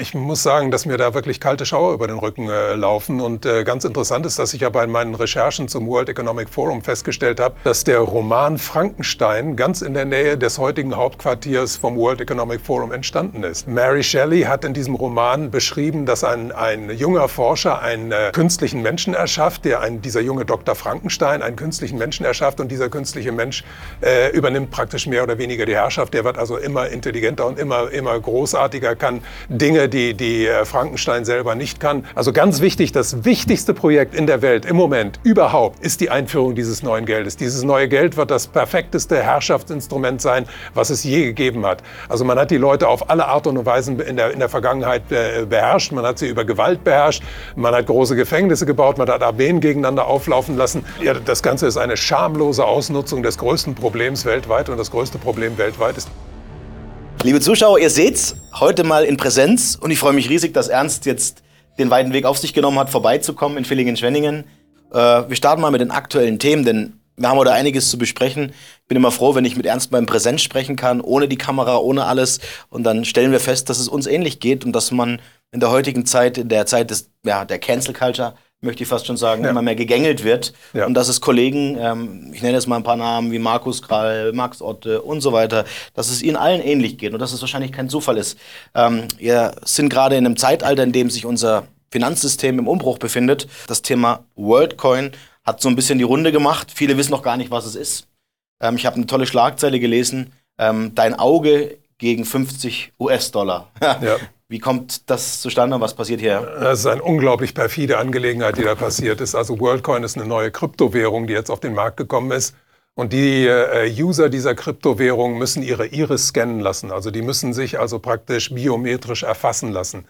ich muss sagen, dass mir da wirklich kalte Schauer über den Rücken äh, laufen. Und äh, ganz interessant ist, dass ich ja bei meinen Recherchen zum World Economic Forum festgestellt habe, dass der Roman Frankenstein ganz in der Nähe des heutigen Hauptquartiers vom World Economic Forum entstanden ist. Mary Shelley hat in diesem Roman beschrieben, dass ein, ein junger Forscher einen äh, künstlichen Menschen erschafft, der ein, dieser junge Dr. Frankenstein einen künstlichen Menschen erschafft und dieser künstliche Mensch äh, übernimmt praktisch mehr oder weniger die Herrschaft. Der wird also immer intelligenter und immer, immer großartiger, kann Dinge, die, die äh, Frankenstein selber nicht kann. Also ganz wichtig, das wichtigste Projekt in der Welt im Moment überhaupt ist die Einführung dieses neuen Geldes. Dieses neue Geld wird das perfekteste Herrschaftsinstrument sein, was es je gegeben hat. Also man hat die Leute auf alle Art und Weise in der, in der Vergangenheit äh, beherrscht. Man hat sie über Gewalt beherrscht. Man hat große Gefängnisse gebaut. Man hat Armeen gegeneinander auflaufen lassen. Ja, das Ganze ist eine schamlose Ausnutzung des größten Problems weltweit. Und das größte Problem weltweit ist Liebe Zuschauer, ihr seht's, heute mal in Präsenz und ich freue mich riesig, dass Ernst jetzt den weiten Weg auf sich genommen hat, vorbeizukommen in Villingen-Schwenningen. Äh, wir starten mal mit den aktuellen Themen, denn wir haben heute einiges zu besprechen. Ich bin immer froh, wenn ich mit Ernst beim Präsenz sprechen kann, ohne die Kamera, ohne alles. Und dann stellen wir fest, dass es uns ähnlich geht und dass man in der heutigen Zeit, in der Zeit des, ja, der Cancel Culture, möchte ich fast schon sagen, ja. immer mehr gegängelt wird. Ja. Und dass es Kollegen, ähm, ich nenne jetzt mal ein paar Namen wie Markus Krall, Max Otte und so weiter, dass es ihnen allen ähnlich geht und dass es wahrscheinlich kein Zufall ist. Ähm, wir sind gerade in einem Zeitalter, in dem sich unser Finanzsystem im Umbruch befindet. Das Thema WorldCoin hat so ein bisschen die Runde gemacht. Viele wissen noch gar nicht, was es ist. Ähm, ich habe eine tolle Schlagzeile gelesen. Ähm, dein Auge gegen 50 US-Dollar. ja. Wie kommt das zustande und was passiert hier? Das ist eine unglaublich perfide Angelegenheit, die da passiert ist. Also WorldCoin ist eine neue Kryptowährung, die jetzt auf den Markt gekommen ist. Und die äh, User dieser Kryptowährung müssen ihre Iris scannen lassen. Also die müssen sich also praktisch biometrisch erfassen lassen.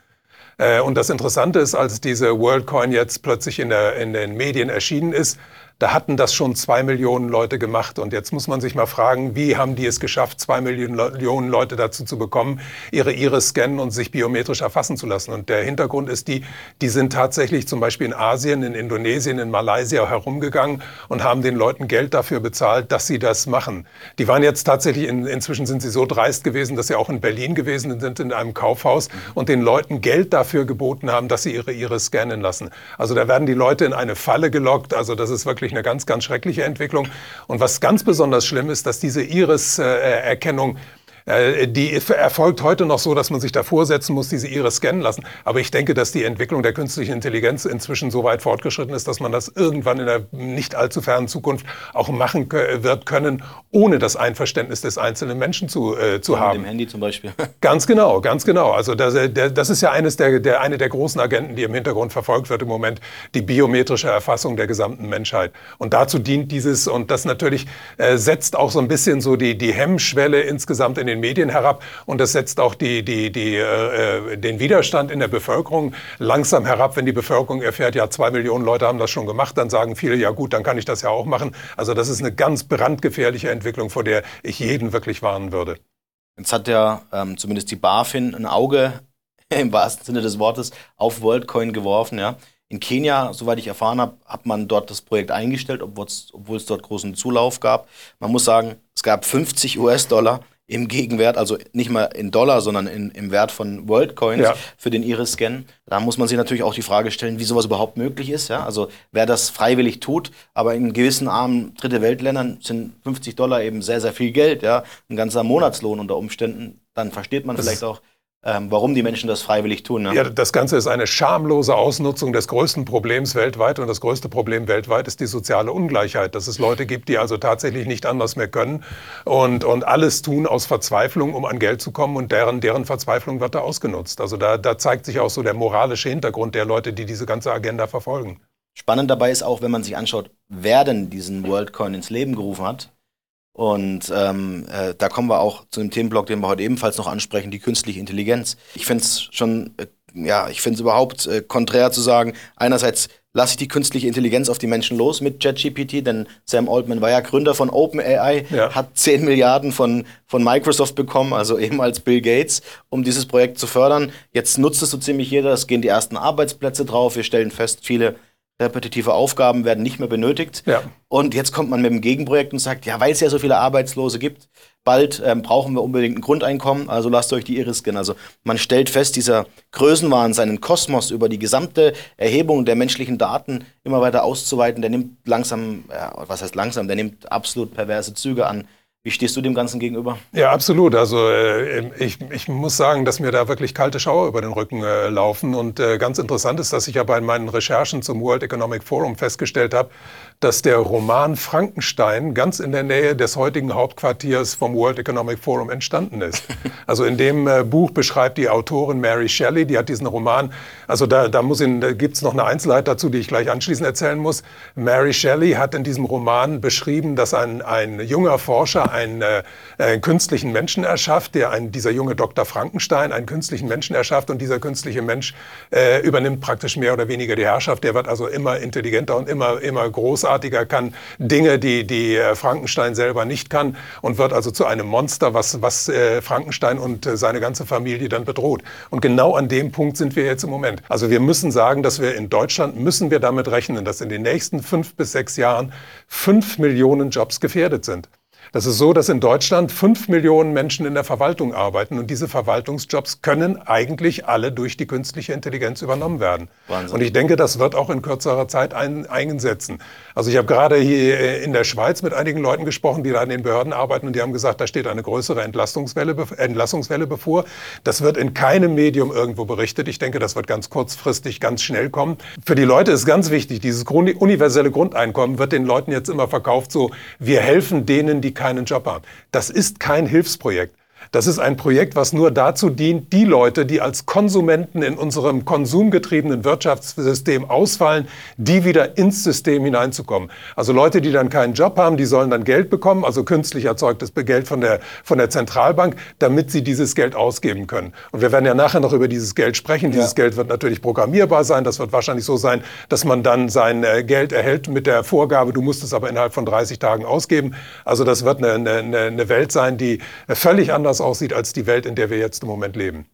Äh, und das Interessante ist, als diese WorldCoin jetzt plötzlich in, der, in den Medien erschienen ist, da hatten das schon zwei Millionen Leute gemacht. Und jetzt muss man sich mal fragen, wie haben die es geschafft, zwei Millionen Leute dazu zu bekommen, ihre Iris scannen und sich biometrisch erfassen zu lassen. Und der Hintergrund ist die, die sind tatsächlich zum Beispiel in Asien, in Indonesien, in Malaysia herumgegangen und haben den Leuten Geld dafür bezahlt, dass sie das machen. Die waren jetzt tatsächlich, in, inzwischen sind sie so dreist gewesen, dass sie auch in Berlin gewesen sind, in einem Kaufhaus und den Leuten Geld dafür geboten haben, dass sie ihre Iris scannen lassen. Also da werden die Leute in eine Falle gelockt. Also das ist wirklich wirklich eine ganz, ganz schreckliche Entwicklung. Und was ganz besonders schlimm ist, dass diese Iris-Erkennung äh, die erfolgt heute noch so, dass man sich davor setzen muss, diese Iris scannen lassen. Aber ich denke, dass die Entwicklung der künstlichen Intelligenz inzwischen so weit fortgeschritten ist, dass man das irgendwann in der nicht allzu fernen Zukunft auch machen wird können, ohne das Einverständnis des einzelnen Menschen zu, äh, zu ja, haben. Mit dem Handy zum Beispiel. Ganz genau, ganz genau. Also das, äh, das ist ja eines der, der, eine der großen Agenten, die im Hintergrund verfolgt wird im Moment, die biometrische Erfassung der gesamten Menschheit. Und dazu dient dieses, und das natürlich äh, setzt auch so ein bisschen so die, die Hemmschwelle insgesamt in den den Medien herab und das setzt auch die, die, die, äh, den Widerstand in der Bevölkerung langsam herab. Wenn die Bevölkerung erfährt, ja, zwei Millionen Leute haben das schon gemacht, dann sagen viele, ja gut, dann kann ich das ja auch machen. Also das ist eine ganz brandgefährliche Entwicklung, vor der ich jeden wirklich warnen würde. Jetzt hat ja ähm, zumindest die BaFin ein Auge im wahrsten Sinne des Wortes auf WorldCoin geworfen, ja. In Kenia, soweit ich erfahren habe, hat man dort das Projekt eingestellt, obwohl es dort großen Zulauf gab. Man muss sagen, es gab 50 US-Dollar im Gegenwert, also nicht mal in Dollar, sondern in, im Wert von WorldCoins ja. für den Iris-Scan. Da muss man sich natürlich auch die Frage stellen, wie sowas überhaupt möglich ist. Ja? Also wer das freiwillig tut, aber in gewissen armen Dritte Weltländern sind 50 Dollar eben sehr, sehr viel Geld, ja, ein ganzer Monatslohn unter Umständen, dann versteht man das vielleicht auch, ähm, warum die Menschen das freiwillig tun. Ne? Ja, das Ganze ist eine schamlose Ausnutzung des größten Problems weltweit. Und das größte Problem weltweit ist die soziale Ungleichheit. Dass es Leute gibt, die also tatsächlich nicht anders mehr können und, und alles tun aus Verzweiflung, um an Geld zu kommen. Und deren, deren Verzweiflung wird da ausgenutzt. Also da, da zeigt sich auch so der moralische Hintergrund der Leute, die diese ganze Agenda verfolgen. Spannend dabei ist auch, wenn man sich anschaut, wer denn diesen WorldCoin ins Leben gerufen hat. Und ähm, äh, da kommen wir auch zu dem Themenblock, den wir heute ebenfalls noch ansprechen, die künstliche Intelligenz. Ich finde es schon, äh, ja, ich finde es überhaupt äh, konträr zu sagen, einerseits lasse ich die künstliche Intelligenz auf die Menschen los mit JetGPT, denn Sam Altman war ja Gründer von OpenAI, ja. hat 10 Milliarden von, von Microsoft bekommen, also eben als Bill Gates, um dieses Projekt zu fördern. Jetzt nutzt es so ziemlich jeder, es gehen die ersten Arbeitsplätze drauf, wir stellen fest, viele repetitive Aufgaben werden nicht mehr benötigt. Ja. Und jetzt kommt man mit dem Gegenprojekt und sagt, ja, weil es ja so viele Arbeitslose gibt, bald ähm, brauchen wir unbedingt ein Grundeinkommen, also lasst euch die Iris scannen. Also man stellt fest, dieser Größenwahn, seinen Kosmos über die gesamte Erhebung der menschlichen Daten immer weiter auszuweiten, der nimmt langsam, ja, was heißt langsam, der nimmt absolut perverse Züge an. Wie stehst du dem Ganzen gegenüber? Ja, absolut. Also äh, ich, ich muss sagen, dass mir da wirklich kalte Schauer über den Rücken äh, laufen. Und äh, ganz interessant ist, dass ich ja bei meinen Recherchen zum World Economic Forum festgestellt habe, dass der Roman Frankenstein ganz in der Nähe des heutigen Hauptquartiers vom World Economic Forum entstanden ist. Also in dem äh, Buch beschreibt die Autorin Mary Shelley, die hat diesen Roman, also da, da, muss da gibt's noch eine Einzelheit dazu, die ich gleich anschließend erzählen muss. Mary Shelley hat in diesem Roman beschrieben, dass ein, ein junger Forscher einen, äh, einen künstlichen Menschen erschafft, der ein, dieser junge Dr. Frankenstein einen künstlichen Menschen erschafft und dieser künstliche Mensch äh, übernimmt praktisch mehr oder weniger die Herrschaft. Der wird also immer intelligenter und immer, immer großartiger, kann Dinge, die, die äh, Frankenstein selber nicht kann und wird also zu einem Monster, was, was äh, Frankenstein und äh, seine ganze Familie dann bedroht. Und genau an dem Punkt sind wir jetzt im Moment. Also wir müssen sagen, dass wir in Deutschland müssen wir damit rechnen, dass in den nächsten fünf bis sechs Jahren fünf Millionen Jobs gefährdet sind. Das ist so, dass in Deutschland fünf Millionen Menschen in der Verwaltung arbeiten und diese Verwaltungsjobs können eigentlich alle durch die künstliche Intelligenz übernommen werden. Wahnsinn. Und ich denke, das wird auch in kürzerer Zeit ein, einsetzen. Also ich habe gerade hier in der Schweiz mit einigen Leuten gesprochen, die da in den Behörden arbeiten und die haben gesagt, da steht eine größere Entlastungswelle, Entlassungswelle bevor. Das wird in keinem Medium irgendwo berichtet. Ich denke, das wird ganz kurzfristig, ganz schnell kommen. Für die Leute ist ganz wichtig, dieses universelle Grundeinkommen wird den Leuten jetzt immer verkauft, so wir helfen denen, die keinen Job haben. Das ist kein Hilfsprojekt. Das ist ein Projekt, was nur dazu dient, die Leute, die als Konsumenten in unserem konsumgetriebenen Wirtschaftssystem ausfallen, die wieder ins System hineinzukommen. Also Leute, die dann keinen Job haben, die sollen dann Geld bekommen, also künstlich erzeugtes Geld von der, von der Zentralbank, damit sie dieses Geld ausgeben können. Und wir werden ja nachher noch über dieses Geld sprechen. Dieses ja. Geld wird natürlich programmierbar sein. Das wird wahrscheinlich so sein, dass man dann sein äh, Geld erhält mit der Vorgabe, du musst es aber innerhalb von 30 Tagen ausgeben. Also das wird eine, eine, eine Welt sein, die völlig anders anders aussieht als die Welt, in der wir jetzt im Moment leben.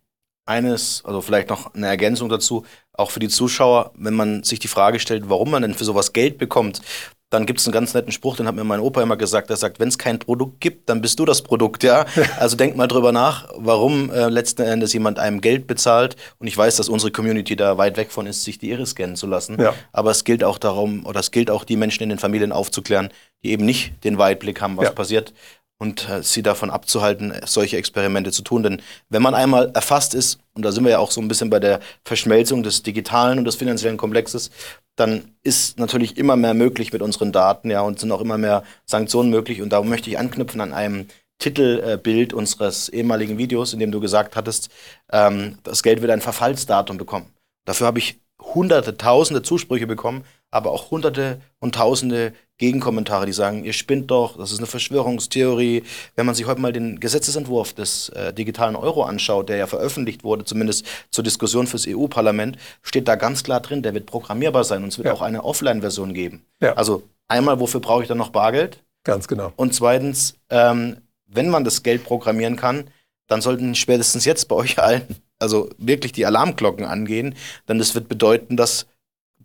Eines, also vielleicht noch eine Ergänzung dazu, auch für die Zuschauer, wenn man sich die Frage stellt, warum man denn für sowas Geld bekommt, dann gibt es einen ganz netten Spruch, den hat mir mein Opa immer gesagt, der sagt, wenn es kein Produkt gibt, dann bist du das Produkt, ja. Also denkt mal drüber nach, warum äh, letzten Endes jemand einem Geld bezahlt. Und ich weiß, dass unsere Community da weit weg von ist, sich die Iris scannen zu lassen. Ja. Aber es gilt auch darum, oder es gilt auch die Menschen in den Familien aufzuklären, die eben nicht den Weitblick haben, was ja. passiert und äh, sie davon abzuhalten, solche Experimente zu tun. Denn wenn man einmal erfasst ist, und da sind wir ja auch so ein bisschen bei der Verschmelzung des digitalen und des finanziellen Komplexes, dann ist natürlich immer mehr möglich mit unseren Daten, ja, und sind auch immer mehr Sanktionen möglich. Und da möchte ich anknüpfen an einem Titelbild äh, unseres ehemaligen Videos, in dem du gesagt hattest, ähm, das Geld wird ein Verfallsdatum bekommen. Dafür habe ich hunderte, tausende Zusprüche bekommen, aber auch hunderte und tausende Gegenkommentare, die sagen, ihr spinnt doch, das ist eine Verschwörungstheorie. Wenn man sich heute mal den Gesetzesentwurf des äh, digitalen Euro anschaut, der ja veröffentlicht wurde, zumindest zur Diskussion fürs EU-Parlament, steht da ganz klar drin, der wird programmierbar sein und es wird ja. auch eine Offline-Version geben. Ja. Also einmal, wofür brauche ich dann noch Bargeld? Ganz genau. Und zweitens, ähm, wenn man das Geld programmieren kann, dann sollten spätestens jetzt bei euch allen also wirklich die Alarmglocken angehen, denn das wird bedeuten, dass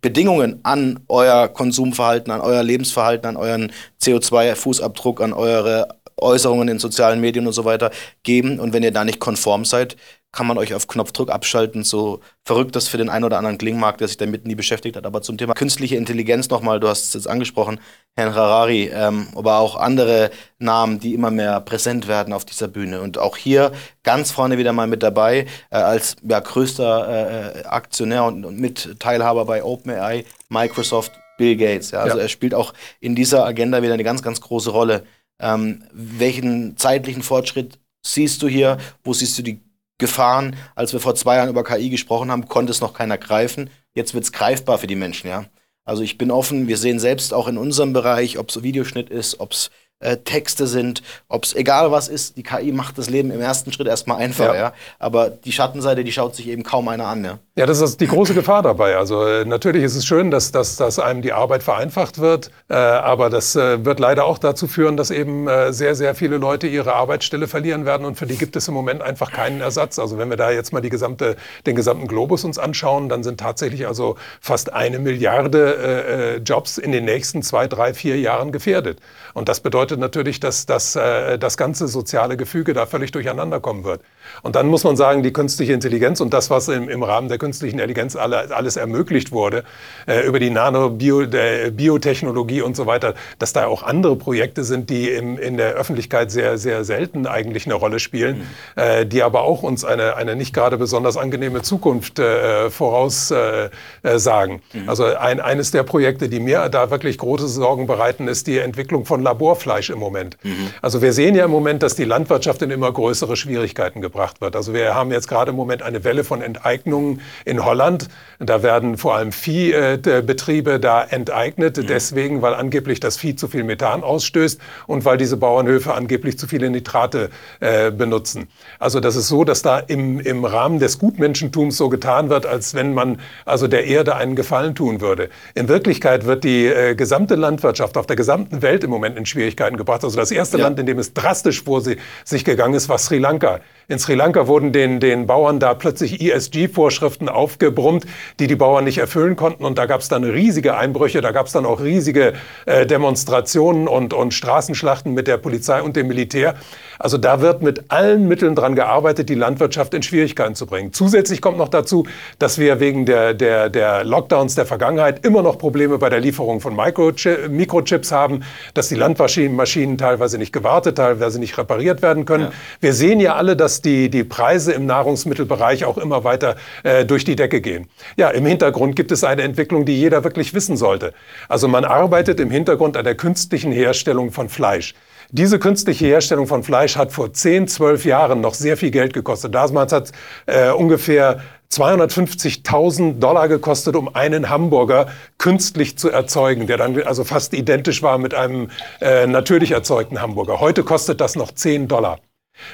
Bedingungen an euer Konsumverhalten, an euer Lebensverhalten, an euren CO2-Fußabdruck, an eure Äußerungen in sozialen Medien und so weiter geben. Und wenn ihr da nicht konform seid, kann man euch auf Knopfdruck abschalten, so verrückt das für den einen oder anderen klingen mag, der sich damit nie beschäftigt hat. Aber zum Thema künstliche Intelligenz nochmal, du hast es jetzt angesprochen, Herrn Harari, ähm, aber auch andere Namen, die immer mehr präsent werden auf dieser Bühne. Und auch hier ganz vorne wieder mal mit dabei, äh, als ja, größter äh, Aktionär und, und Mitteilhaber bei OpenAI, Microsoft, Bill Gates. Ja? Also ja. er spielt auch in dieser Agenda wieder eine ganz, ganz große Rolle. Ähm, welchen zeitlichen Fortschritt siehst du hier? Wo siehst du die Gefahren. Als wir vor zwei Jahren über KI gesprochen haben, konnte es noch keiner greifen. Jetzt wird es greifbar für die Menschen, ja. Also ich bin offen, wir sehen selbst auch in unserem Bereich, ob es Videoschnitt ist, ob es äh, Texte sind, ob es egal was ist, die KI macht das Leben im ersten Schritt erstmal einfacher, ja. ja. Aber die Schattenseite, die schaut sich eben kaum einer an, ja. Ja, das ist die große Gefahr dabei. Also äh, natürlich ist es schön, dass, dass, dass einem die Arbeit vereinfacht wird, äh, aber das äh, wird leider auch dazu führen, dass eben sehr, sehr viele Leute ihre Arbeitsstelle verlieren werden und für die gibt es im Moment einfach keinen Ersatz. Also wenn wir da jetzt mal die gesamte, den gesamten Globus uns anschauen, dann sind tatsächlich also fast eine Milliarde Jobs in den nächsten zwei, drei, vier Jahren gefährdet. Und das bedeutet natürlich, dass, dass äh, das ganze soziale Gefüge da völlig durcheinander kommen wird. Und dann muss man sagen, die künstliche Intelligenz und das, was im, im Rahmen der künstlichen Intelligenz alle, alles ermöglicht wurde, äh, über die Nano-Biotechnologie und so weiter, dass da auch andere Projekte sind, die im, in der Öffentlichkeit sehr, sehr selten eigentlich eine Rolle spielen, mhm. äh, die aber auch uns eine, eine nicht gerade besonders angenehme Zukunft äh, voraussagen. Äh, mhm. Also ein, eines der Projekte, die mir da wirklich große Sorgen bereiten, ist die Entwicklung von Laborfleisch im Moment. Mhm. Also wir sehen ja im Moment, dass die Landwirtschaft in immer größere Schwierigkeiten gebracht wird. Also wir haben jetzt gerade im Moment eine Welle von Enteignungen in Holland. Da werden vor allem Viehbetriebe da enteignet, mhm. deswegen, weil angeblich das Vieh zu viel Methan ausstößt und weil diese Bauernhöfe angeblich zu viele Nitrate äh, benutzen. Also das ist so, dass da im, im Rahmen des Gutmenschentums so getan wird, als wenn man also der Erde einen Gefallen tun würde. In Wirklichkeit wird die äh, gesamte Landwirtschaft auf der gesamten Welt im Moment in Schwierigkeiten gebracht. Also das erste ja. Land, in dem es drastisch vor sich gegangen ist, war Sri Lanka. In Sri Lanka wurden den, den Bauern da plötzlich ESG-Vorschriften aufgebrummt, die die Bauern nicht erfüllen konnten. Und da gab es dann riesige Einbrüche, da gab es dann auch riesige äh, Demonstrationen und, und Straßenschlachten mit der Polizei und dem Militär. Also da wird mit allen Mitteln dran gearbeitet, die Landwirtschaft in Schwierigkeiten zu bringen. Zusätzlich kommt noch dazu, dass wir wegen der, der, der Lockdowns der Vergangenheit immer noch Probleme bei der Lieferung von Mikrochips haben, dass die Landmaschinen teilweise nicht gewartet, teilweise nicht repariert werden können. Ja. Wir sehen ja alle, dass die, die Preise im Nahrungsmittelbereich auch immer weiter äh, durch die Decke gehen. Ja, im Hintergrund gibt es eine Entwicklung, die jeder wirklich wissen sollte. Also man arbeitet im Hintergrund an der künstlichen Herstellung von Fleisch. Diese künstliche Herstellung von Fleisch hat vor 10, 12 Jahren noch sehr viel Geld gekostet. Damals hat äh, ungefähr 250.000 Dollar gekostet, um einen Hamburger künstlich zu erzeugen, der dann also fast identisch war mit einem äh, natürlich erzeugten Hamburger. Heute kostet das noch 10 Dollar.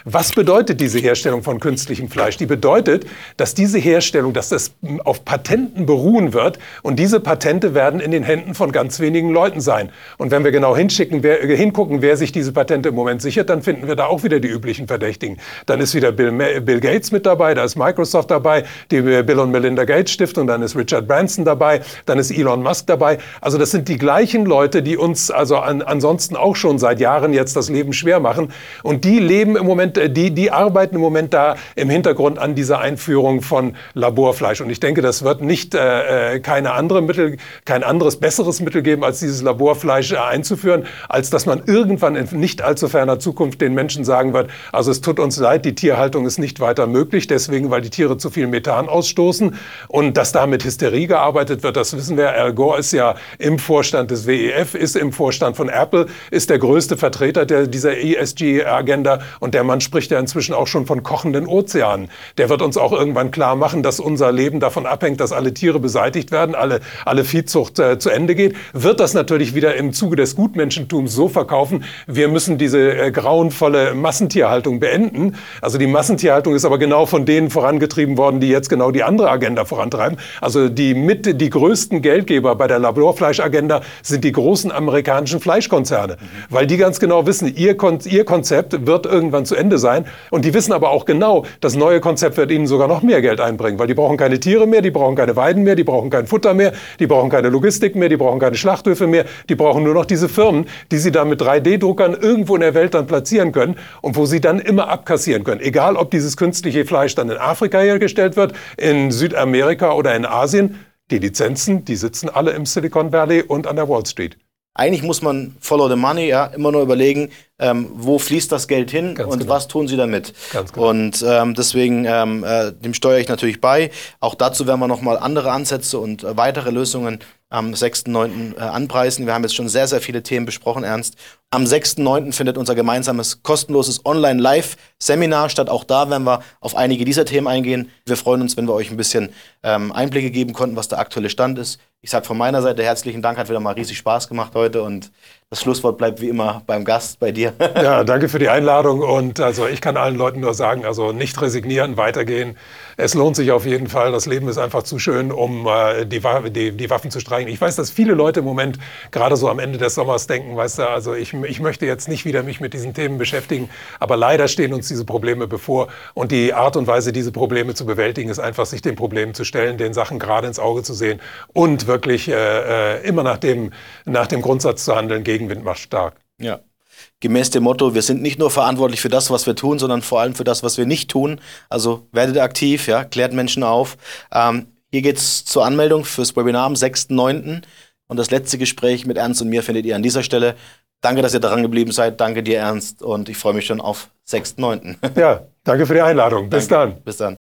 Was bedeutet diese Herstellung von künstlichem Fleisch? Die bedeutet, dass diese Herstellung, dass das auf Patenten beruhen wird und diese Patente werden in den Händen von ganz wenigen Leuten sein. Und wenn wir genau wer, hingucken, wer sich diese Patente im Moment sichert, dann finden wir da auch wieder die üblichen Verdächtigen. Dann ist wieder Bill, Bill Gates mit dabei, da ist Microsoft dabei, die Bill und Melinda Gates Stiftung, dann ist Richard Branson dabei, dann ist Elon Musk dabei. Also das sind die gleichen Leute, die uns also an, ansonsten auch schon seit Jahren jetzt das Leben schwer machen. Und die leben im Moment Moment, äh, die, die arbeiten im Moment da im Hintergrund an dieser Einführung von Laborfleisch. Und ich denke, das wird nicht äh, äh keine andere Mittel, kein anderes besseres Mittel geben, als dieses Laborfleisch äh, einzuführen, als dass man irgendwann in nicht allzu ferner Zukunft den Menschen sagen wird, also es tut uns leid, die Tierhaltung ist nicht weiter möglich, deswegen, weil die Tiere zu viel Methan ausstoßen und dass da mit Hysterie gearbeitet wird, das wissen wir. Al Gore ist ja im Vorstand des WEF, ist im Vorstand von Apple, ist der größte Vertreter der, dieser ESG-Agenda und der man spricht ja inzwischen auch schon von kochenden Ozeanen. Der wird uns auch irgendwann klar machen, dass unser Leben davon abhängt, dass alle Tiere beseitigt werden, alle, alle Viehzucht äh, zu Ende geht. Wird das natürlich wieder im Zuge des Gutmenschentums so verkaufen, wir müssen diese äh, grauenvolle Massentierhaltung beenden. Also die Massentierhaltung ist aber genau von denen vorangetrieben worden, die jetzt genau die andere Agenda vorantreiben. Also die mit die größten Geldgeber bei der Laborfleischagenda sind die großen amerikanischen Fleischkonzerne, mhm. weil die ganz genau wissen, ihr, Kon ihr Konzept wird irgendwann zu Ende sein. Und die wissen aber auch genau, das neue Konzept wird ihnen sogar noch mehr Geld einbringen, weil die brauchen keine Tiere mehr, die brauchen keine Weiden mehr, die brauchen kein Futter mehr, die brauchen keine Logistik mehr, die brauchen keine Schlachthöfe mehr, die brauchen nur noch diese Firmen, die sie dann mit 3D-Druckern irgendwo in der Welt dann platzieren können und wo sie dann immer abkassieren können. Egal, ob dieses künstliche Fleisch dann in Afrika hergestellt wird, in Südamerika oder in Asien. Die Lizenzen, die sitzen alle im Silicon Valley und an der Wall Street. Eigentlich muss man follow the money, ja, immer nur überlegen, ähm, wo fließt das Geld hin Ganz und genau. was tun sie damit. Ganz genau. Und ähm, deswegen, ähm, äh, dem steuere ich natürlich bei. Auch dazu werden wir nochmal andere Ansätze und äh, weitere Lösungen am 6.9. Äh, anpreisen. Wir haben jetzt schon sehr, sehr viele Themen besprochen, Ernst. Am 6.9. findet unser gemeinsames kostenloses Online-Live-Seminar statt. Auch da werden wir auf einige dieser Themen eingehen. Wir freuen uns, wenn wir euch ein bisschen ähm, Einblicke geben konnten, was der aktuelle Stand ist. Ich sage von meiner Seite herzlichen Dank, hat wieder mal riesig Spaß gemacht heute und das Schlusswort bleibt wie immer beim Gast, bei dir. Ja, danke für die Einladung und also ich kann allen Leuten nur sagen, also nicht resignieren, weitergehen. Es lohnt sich auf jeden Fall. Das Leben ist einfach zu schön, um äh, die, die, die Waffen zu streichen. Ich weiß, dass viele Leute im Moment gerade so am Ende des Sommers denken, weißt du, also ich, ich möchte jetzt nicht wieder mich mit diesen Themen beschäftigen, aber leider stehen uns diese Probleme bevor und die Art und Weise, diese Probleme zu bewältigen, ist einfach, sich den Problemen zu stellen, den Sachen gerade ins Auge zu sehen und wirklich äh, äh immer nach dem, nach dem Grundsatz zu handeln, Gegenwind macht stark. Ja. Gemäß dem Motto, wir sind nicht nur verantwortlich für das, was wir tun, sondern vor allem für das, was wir nicht tun. Also werdet aktiv, ja, klärt Menschen auf. Ähm, hier geht's zur Anmeldung fürs Webinar am 6.9. Und das letzte Gespräch mit Ernst und mir findet ihr an dieser Stelle. Danke, dass ihr dran geblieben seid. Danke dir, Ernst. Und ich freue mich schon auf 6.9. Ja, danke für die Einladung. Bis danke. dann. Bis dann.